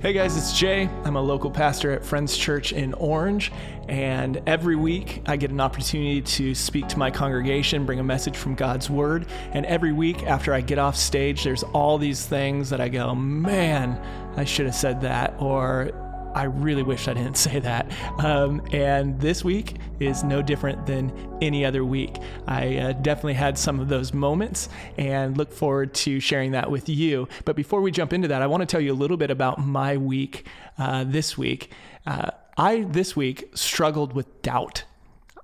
Hey guys, it's Jay. I'm a local pastor at Friends Church in Orange, and every week I get an opportunity to speak to my congregation, bring a message from God's Word. And every week after I get off stage, there's all these things that I go, man, I should have said that, or I really wish I didn't say that. Um, and this week is no different than any other week. I uh, definitely had some of those moments and look forward to sharing that with you. But before we jump into that, I want to tell you a little bit about my week uh, this week. Uh, I, this week, struggled with doubt.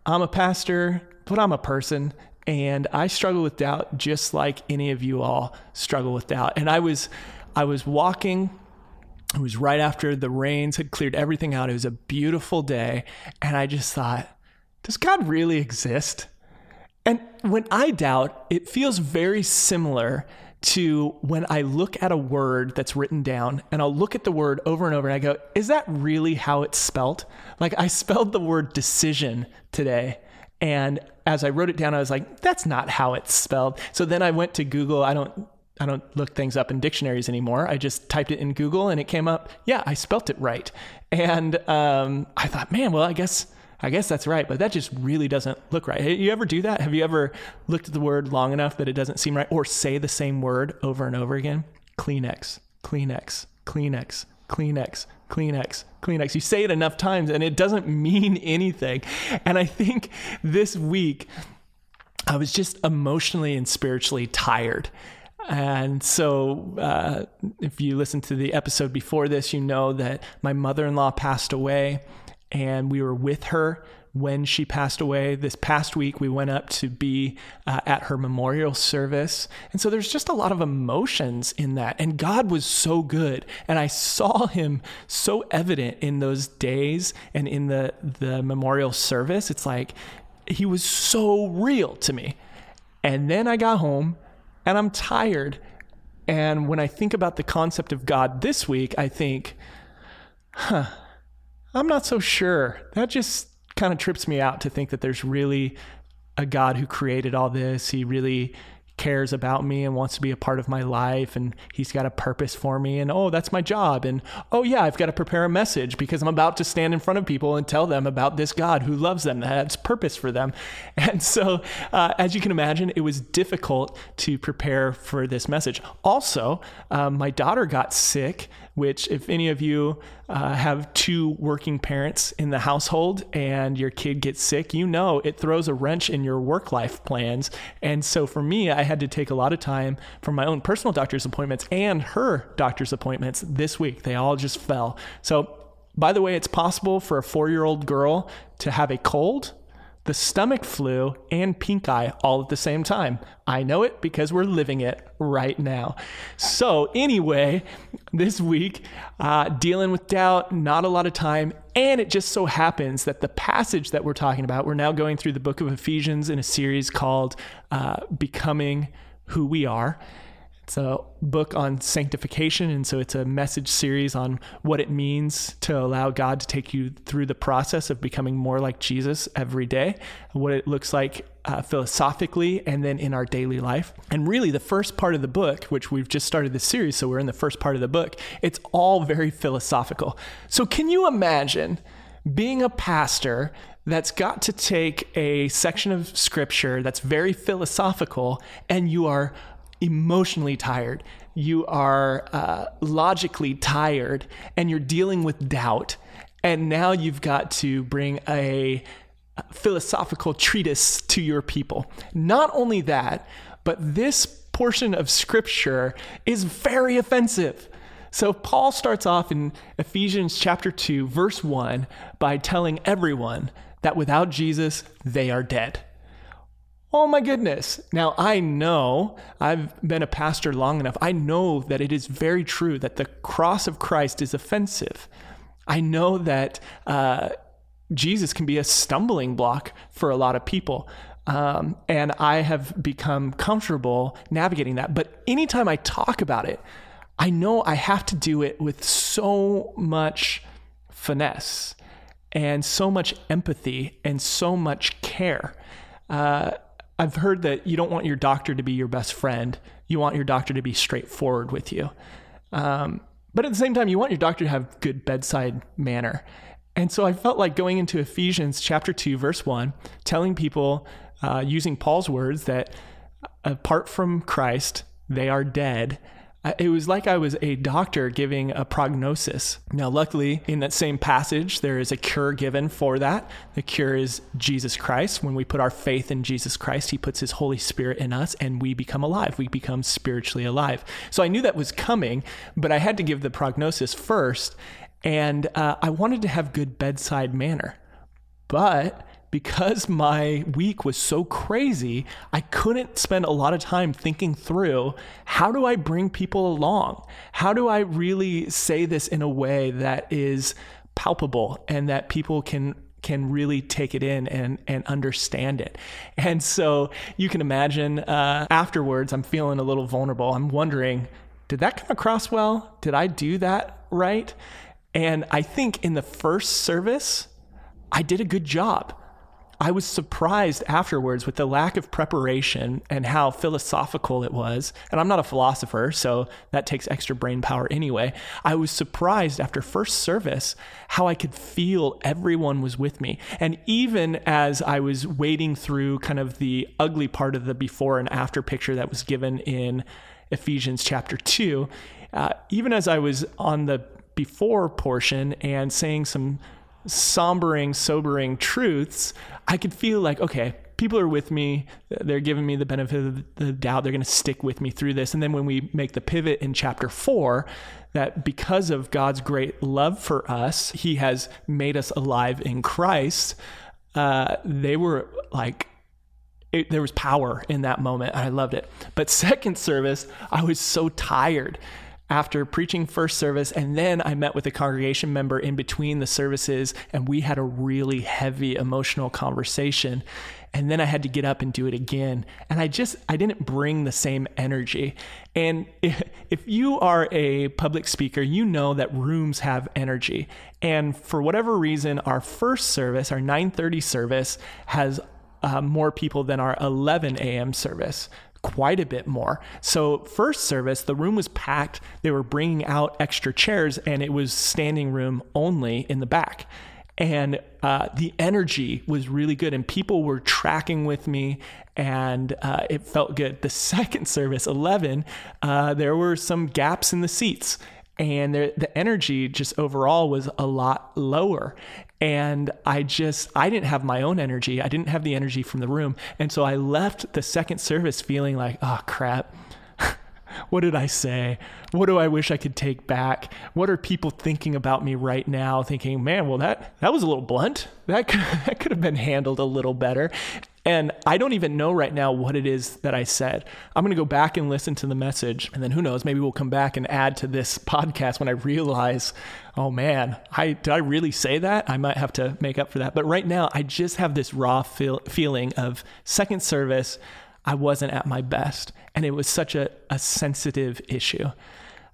I'm a pastor, but I'm a person. And I struggle with doubt just like any of you all struggle with doubt. And I was, I was walking it was right after the rains had cleared everything out. It was a beautiful day. And I just thought, does God really exist? And when I doubt, it feels very similar to when I look at a word that's written down and I'll look at the word over and over and I go, is that really how it's spelt? Like I spelled the word decision today. And as I wrote it down, I was like, that's not how it's spelled. So then I went to Google. I don't I don't look things up in dictionaries anymore. I just typed it in Google and it came up. Yeah, I spelt it right. And um, I thought, man, well, I guess I guess that's right, but that just really doesn't look right. You ever do that? Have you ever looked at the word long enough that it doesn't seem right, or say the same word over and over again? Kleenex, Kleenex, Kleenex, Kleenex, Kleenex, Kleenex. You say it enough times and it doesn't mean anything. And I think this week I was just emotionally and spiritually tired. And so, uh, if you listen to the episode before this, you know that my mother in law passed away, and we were with her when she passed away. This past week, we went up to be uh, at her memorial service. And so there's just a lot of emotions in that. And God was so good. And I saw him so evident in those days and in the, the memorial service. It's like he was so real to me. And then I got home and I'm tired. And when I think about the concept of God this week, I think, huh, I'm not so sure. That just kind of trips me out to think that there's really a God who created all this. He really cares about me and wants to be a part of my life and he's got a purpose for me and oh that's my job and oh yeah I've got to prepare a message because I'm about to stand in front of people and tell them about this God who loves them that has purpose for them. And so uh, as you can imagine it was difficult to prepare for this message. Also um, my daughter got sick which, if any of you uh, have two working parents in the household and your kid gets sick, you know it throws a wrench in your work life plans. And so for me, I had to take a lot of time from my own personal doctor's appointments and her doctor's appointments this week. They all just fell. So, by the way, it's possible for a four year old girl to have a cold the stomach flu, and pink eye all at the same time. I know it because we're living it right now. So, anyway, this week, uh, dealing with doubt, not a lot of time. And it just so happens that the passage that we're talking about, we're now going through the book of Ephesians in a series called uh, Becoming Who We Are. It's a book on sanctification, and so it's a message series on what it means to allow God to take you through the process of becoming more like Jesus every day, what it looks like uh, philosophically, and then in our daily life. And really, the first part of the book, which we've just started this series, so we're in the first part of the book, it's all very philosophical. So, can you imagine being a pastor that's got to take a section of scripture that's very philosophical and you are emotionally tired, you are uh, logically tired, and you're dealing with doubt. And now you've got to bring a philosophical treatise to your people. Not only that, but this portion of scripture is very offensive. So Paul starts off in Ephesians chapter 2, verse 1, by telling everyone that without Jesus, they are dead. Oh my goodness. Now, I know I've been a pastor long enough. I know that it is very true that the cross of Christ is offensive. I know that uh, Jesus can be a stumbling block for a lot of people. Um, and I have become comfortable navigating that. But anytime I talk about it, I know I have to do it with so much finesse and so much empathy and so much care. Uh, I've heard that you don't want your doctor to be your best friend. You want your doctor to be straightforward with you. Um, But at the same time, you want your doctor to have good bedside manner. And so I felt like going into Ephesians chapter 2, verse 1, telling people, uh, using Paul's words, that apart from Christ, they are dead. It was like I was a doctor giving a prognosis. Now, luckily, in that same passage, there is a cure given for that. The cure is Jesus Christ. When we put our faith in Jesus Christ, He puts His Holy Spirit in us and we become alive. We become spiritually alive. So I knew that was coming, but I had to give the prognosis first. And uh, I wanted to have good bedside manner. But because my week was so crazy, I couldn't spend a lot of time thinking through how do I bring people along? How do I really say this in a way that is palpable and that people can can really take it in and and understand it. And so you can imagine uh, afterwards, I'm feeling a little vulnerable. I'm wondering, did that come across well? Did I do that right? And I think in the first service, I did a good job. I was surprised afterwards with the lack of preparation and how philosophical it was. And I'm not a philosopher, so that takes extra brain power anyway. I was surprised after first service how I could feel everyone was with me. And even as I was wading through kind of the ugly part of the before and after picture that was given in Ephesians chapter 2, uh, even as I was on the before portion and saying some sombering, sobering truths, I could feel like, okay, people are with me. They're giving me the benefit of the doubt. They're going to stick with me through this. And then when we make the pivot in chapter four, that because of God's great love for us, He has made us alive in Christ. Uh, they were like, it, there was power in that moment. I loved it. But second service, I was so tired after preaching first service. And then I met with a congregation member in between the services, and we had a really heavy emotional conversation. And then I had to get up and do it again. And I just, I didn't bring the same energy. And if, if you are a public speaker, you know that rooms have energy. And for whatever reason, our first service, our 930 service, has uh, more people than our 11 a.m. service quite a bit more. So, first service, the room was packed. They were bringing out extra chairs, and it was standing room only in the back. And uh, the energy was really good, and people were tracking with me, and uh, it felt good. The second service, 11, uh, there were some gaps in the seats and there, the energy just overall was a lot lower and i just i didn't have my own energy i didn't have the energy from the room and so i left the second service feeling like oh crap what did I say? What do I wish I could take back? What are people thinking about me right now? Thinking, man, well that that was a little blunt. That could, that could have been handled a little better. And I don't even know right now what it is that I said. I'm going to go back and listen to the message. And then who knows, maybe we'll come back and add to this podcast when I realize, oh man, I, did I really say that? I might have to make up for that. But right now, I just have this raw feel, feeling of second service. I wasn't at my best. And it was such a, a sensitive issue.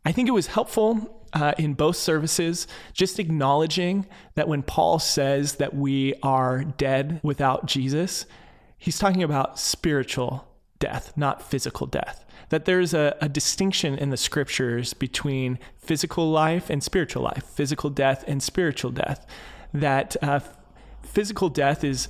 I think it was helpful uh, in both services, just acknowledging that when Paul says that we are dead without Jesus, he's talking about spiritual death, not physical death. That there's a, a, distinction in the scriptures between physical life and spiritual life, physical death and spiritual death. That uh, physical death is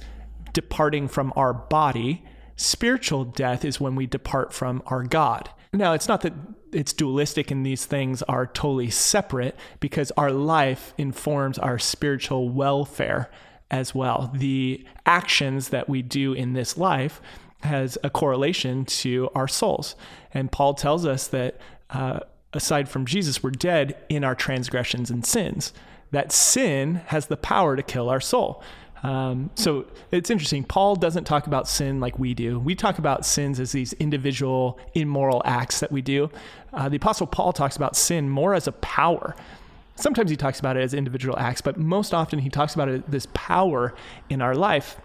departing from our body, spiritual death is when we depart from our God. Now, it's not that it's dualistic and these things are totally separate because our life informs our spiritual welfare as well. The actions that we do in this life has a correlation to our souls. And Paul tells us that uh, aside from Jesus, we're dead in our transgressions and sins. That sin has the power to kill our soul. Um, so it's interesting. Paul doesn't talk about sin like we do. We talk about sins as these individual immoral acts that we do. Uh, the Apostle Paul talks about sin more as a power. Sometimes he talks about it as individual acts, but most often he talks about it this power in our life.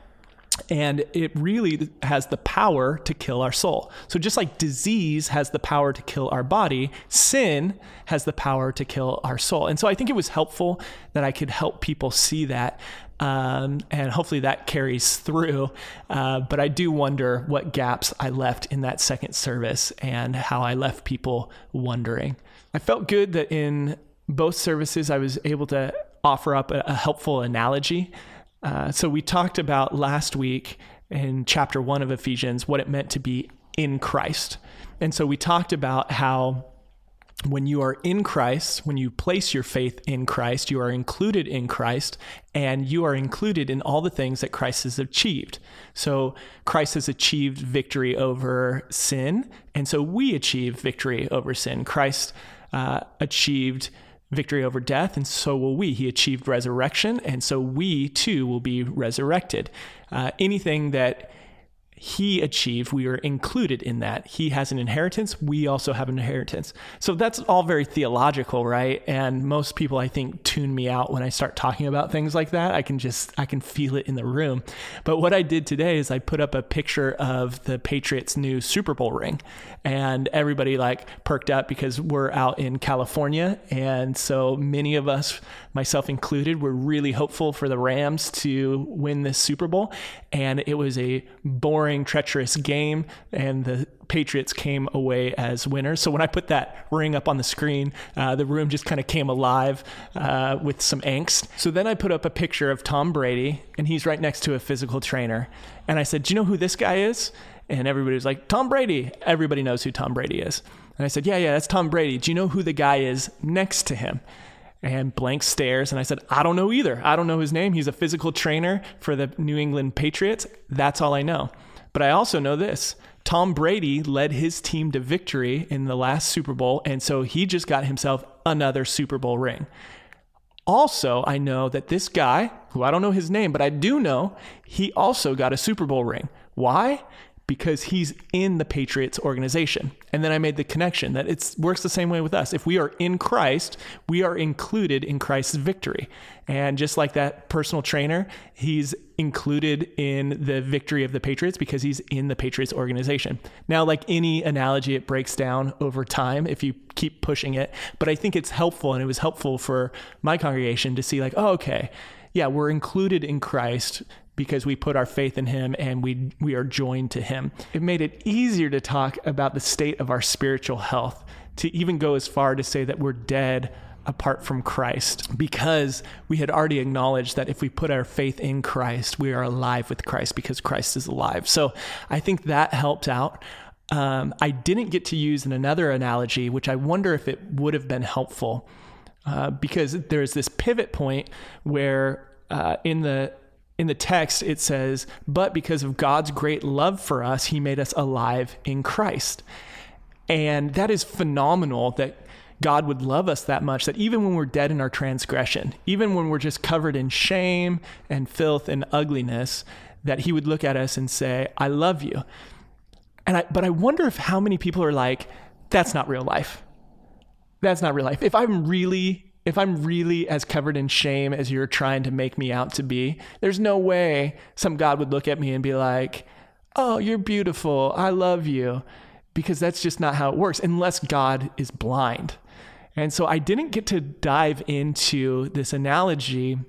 And it really has the power to kill our soul. So, just like disease has the power to kill our body, sin has the power to kill our soul. And so, I think it was helpful that I could help people see that um, and hopefully that carries through. Uh, but I do wonder what gaps I left in that second service and how I left people wondering. I felt good that in both services, I was able to offer up a, a helpful analogy. Uh, so we talked about last week in chapter one of Ephesians what it meant to be in Christ. And so we talked about how when you are in Christ, when you place your faith in Christ, you are included in Christ and you are included in all the things that Christ has achieved. So Christ has achieved victory over sin, and so we achieve victory over sin. Christ uh, achieved victory over death, and so will we. He achieved resurrection, and so we too will be resurrected. Uh, anything that he achieved, we are included in that. He has an inheritance, we also have an inheritance. So that's all very theological, right? And most people I think tune me out when I start talking about things like that. I can just I can feel it in the room. But what I did today is I put up a picture of the Patriots new Super Bowl ring and everybody like perked up because we're out in California and so many of us myself included were really hopeful for the Rams to win this Super Bowl and it was a boring boring, treacherous game, and the Patriots came away as winners. So when I put that ring up on the screen, uh, the room just kind of came alive uh, with some angst. So then I put up a picture of Tom Brady, and he's right next to a physical trainer. And I said, Do you know who this guy is? And everybody was like, Tom Brady. Everybody knows who Tom Brady is. And I said, Yeah, yeah, that's Tom Brady. Do you know who the guy is next to him? and blank stares. And I said, I don't know either. I don't know his name. He's a physical trainer for the New England Patriots. That's all I know. But I also know this Tom Brady led his team to victory in the last Super Bowl, and so he just got himself another Super Bowl ring. Also, I know that this guy, who I don't know his name, but I do know he also got a Super Bowl ring. Why? Because he's in the Patriots organization. And then I made the connection that it works the same way with us. If we are in Christ, we are included in Christ's victory. And just like that personal trainer, he's included in the victory of the Patriots because he's in the Patriots organization. Now, like any analogy, it breaks down over time if you keep pushing it. But I think it's helpful, and it was helpful for my congregation to see, like, oh, okay, yeah, we're included in Christ because we put our faith in him and we we are joined to him. It made it easier to talk about the state of our spiritual health, to even go as far to say that we're dead apart from Christ because we had already acknowledged that if we put our faith in Christ, we are alive with Christ because Christ is alive. So I think that helped out. Um, I didn't get to use in another analogy, which I wonder if it would have been helpful uh, because there's this pivot point where uh, in the in the text, it says, But because of God's great love for us, he made us alive in Christ. And that is phenomenal that God would love us that much that even when we're dead in our transgression, even when we're just covered in shame and filth and ugliness, that he would look at us and say, I love you. And I, but I wonder if how many people are like, that's not real life. That's not real life. If I'm really if I'm really as covered in shame as you're trying to make me out to be, there's no way some God would look at me and be like, oh, you're beautiful. I love you. Because that's just not how it works, unless God is blind. And so I didn't get to dive into this analogy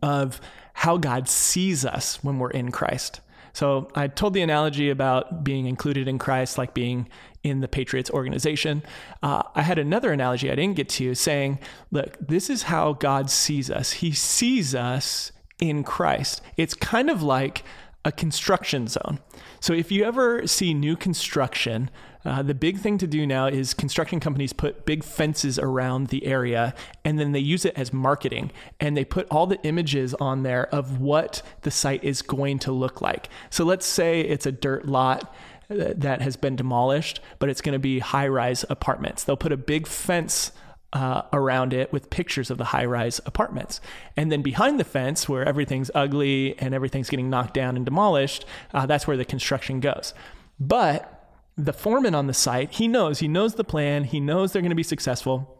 of how God sees us when we're in Christ. So I told the analogy about being included in Christ, like being in the Patriots organization. Uh, I had another analogy I didn't get to saying, look, this is how God sees us. He sees us in Christ. It's kind of like a construction zone. So if you ever see new construction, uh, the big thing to do now is construction companies put big fences around the area and then they use it as marketing and they put all the images on there of what the site is going to look like. So let's say it's a dirt lot that has been demolished, but it's going to be high rise apartments. They'll put a big fence uh, around it with pictures of the high rise apartments. And then behind the fence, where everything's ugly and everything's getting knocked down and demolished, uh, that's where the construction goes. But the foreman on the site, he knows, he knows the plan, he knows they're going to be successful.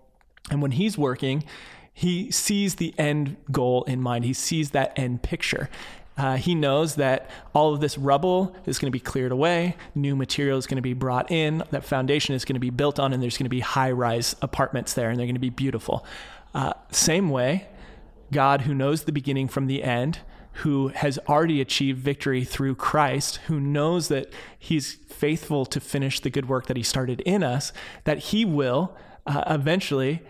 And when he's working, he sees the end goal in mind. He sees that end picture. Uh, he knows that all of this rubble is going to be cleared away, new material is going to be brought in, that foundation is going to be built on, and there's going to be high rise apartments there, and they're going to be beautiful. Uh, same way, God, who knows the beginning from the end, who has already achieved victory through Christ, who knows that he's faithful to finish the good work that he started in us, that he will uh, eventually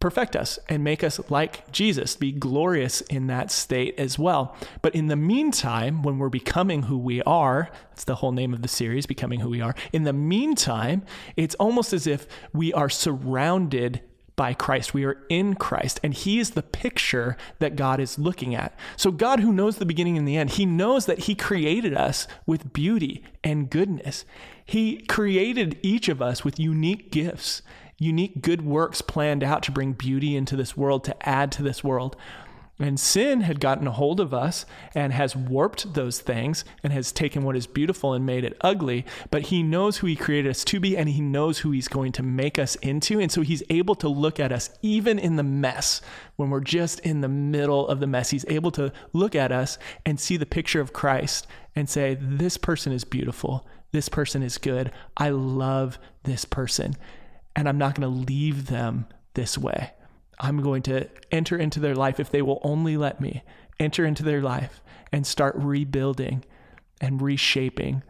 perfect us and make us like Jesus, be glorious in that state as well. But in the meantime, when we're becoming who we are, that's the whole name of the series, Becoming Who We Are. In the meantime, it's almost as if we are surrounded by Christ. We are in Christ, and He is the picture that God is looking at. So, God, who knows the beginning and the end, He knows that He created us with beauty and goodness. He created each of us with unique gifts unique good works planned out to bring beauty into this world, to add to this world. And sin had gotten a hold of us and has warped those things and has taken what is beautiful and made it ugly. But he knows who he created us to be and he knows who he's going to make us into. And so he's able to look at us even in the mess, when we're just in the middle of the mess. He's able to look at us and see the picture of Christ and say, This person is beautiful. This person is good. I love this person and I'm not going to leave them this way. I'm going to enter into their life if they will only let me enter into their life and start rebuilding and reshaping,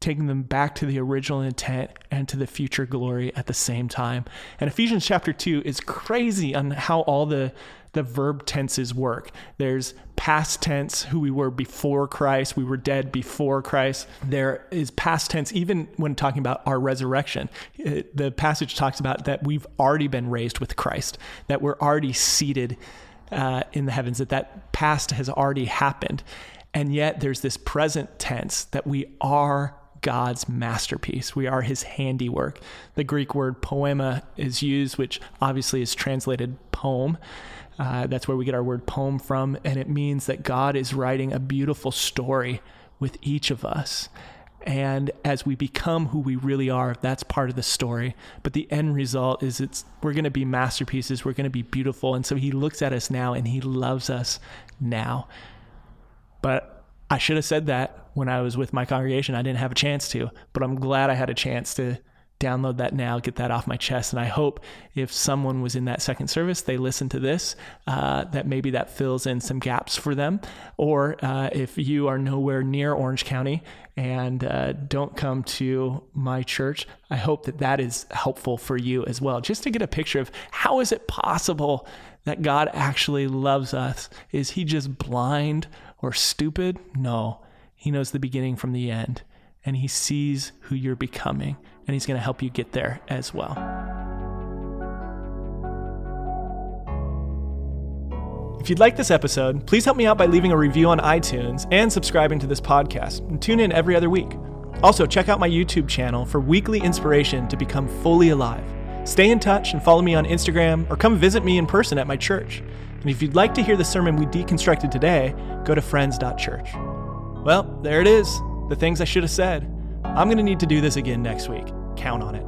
taking them back to the original intent and to the future glory at the same time. And Ephesians chapter 2 is crazy on how all the the verb tenses work. There's past tense, who we were before Christ, we were dead before Christ. There is past tense, even when talking about our resurrection. It, the passage talks about that we've already been raised with Christ, that we're already seated uh, in the heavens, that that past has already happened. And yet there's this present tense that we are God's masterpiece. We are his handiwork. The Greek word poema is used, which obviously is translated poem. Uh, that's where we get our word poem from. And it means that God is writing a beautiful story with each of us. And as we become who we really are, that's part of the story. But the end result is it's we're going to be masterpieces. We're going to be beautiful. And so he looks at us now and he loves us now. But I should have said that when I was with my congregation. I didn't have a chance to, but I'm glad I had a chance to download that now, get that off my chest. And I hope if someone was in that second service, they listen to this, uh, that maybe that fills in some gaps for them. Or uh, if you are nowhere near Orange County and uh, don't come to my church, I hope that that is helpful for you as well, just to get a picture of how is it possible that God actually loves us? Is he just blind or stupid? No, he knows the beginning from the end and he sees who you're becoming and he's going to help you get there as well. If you'd like this episode, please help me out by leaving a review on iTunes and subscribing to this podcast. And tune in every other week. Also, check out my YouTube channel for weekly inspiration to become fully alive. Stay in touch and follow me on Instagram or come visit me in person at my church. And if you'd like to hear the sermon we deconstructed today, go to friends.church. Well, there it is the things I should have said. I'm going to need to do this again next week. Count on it.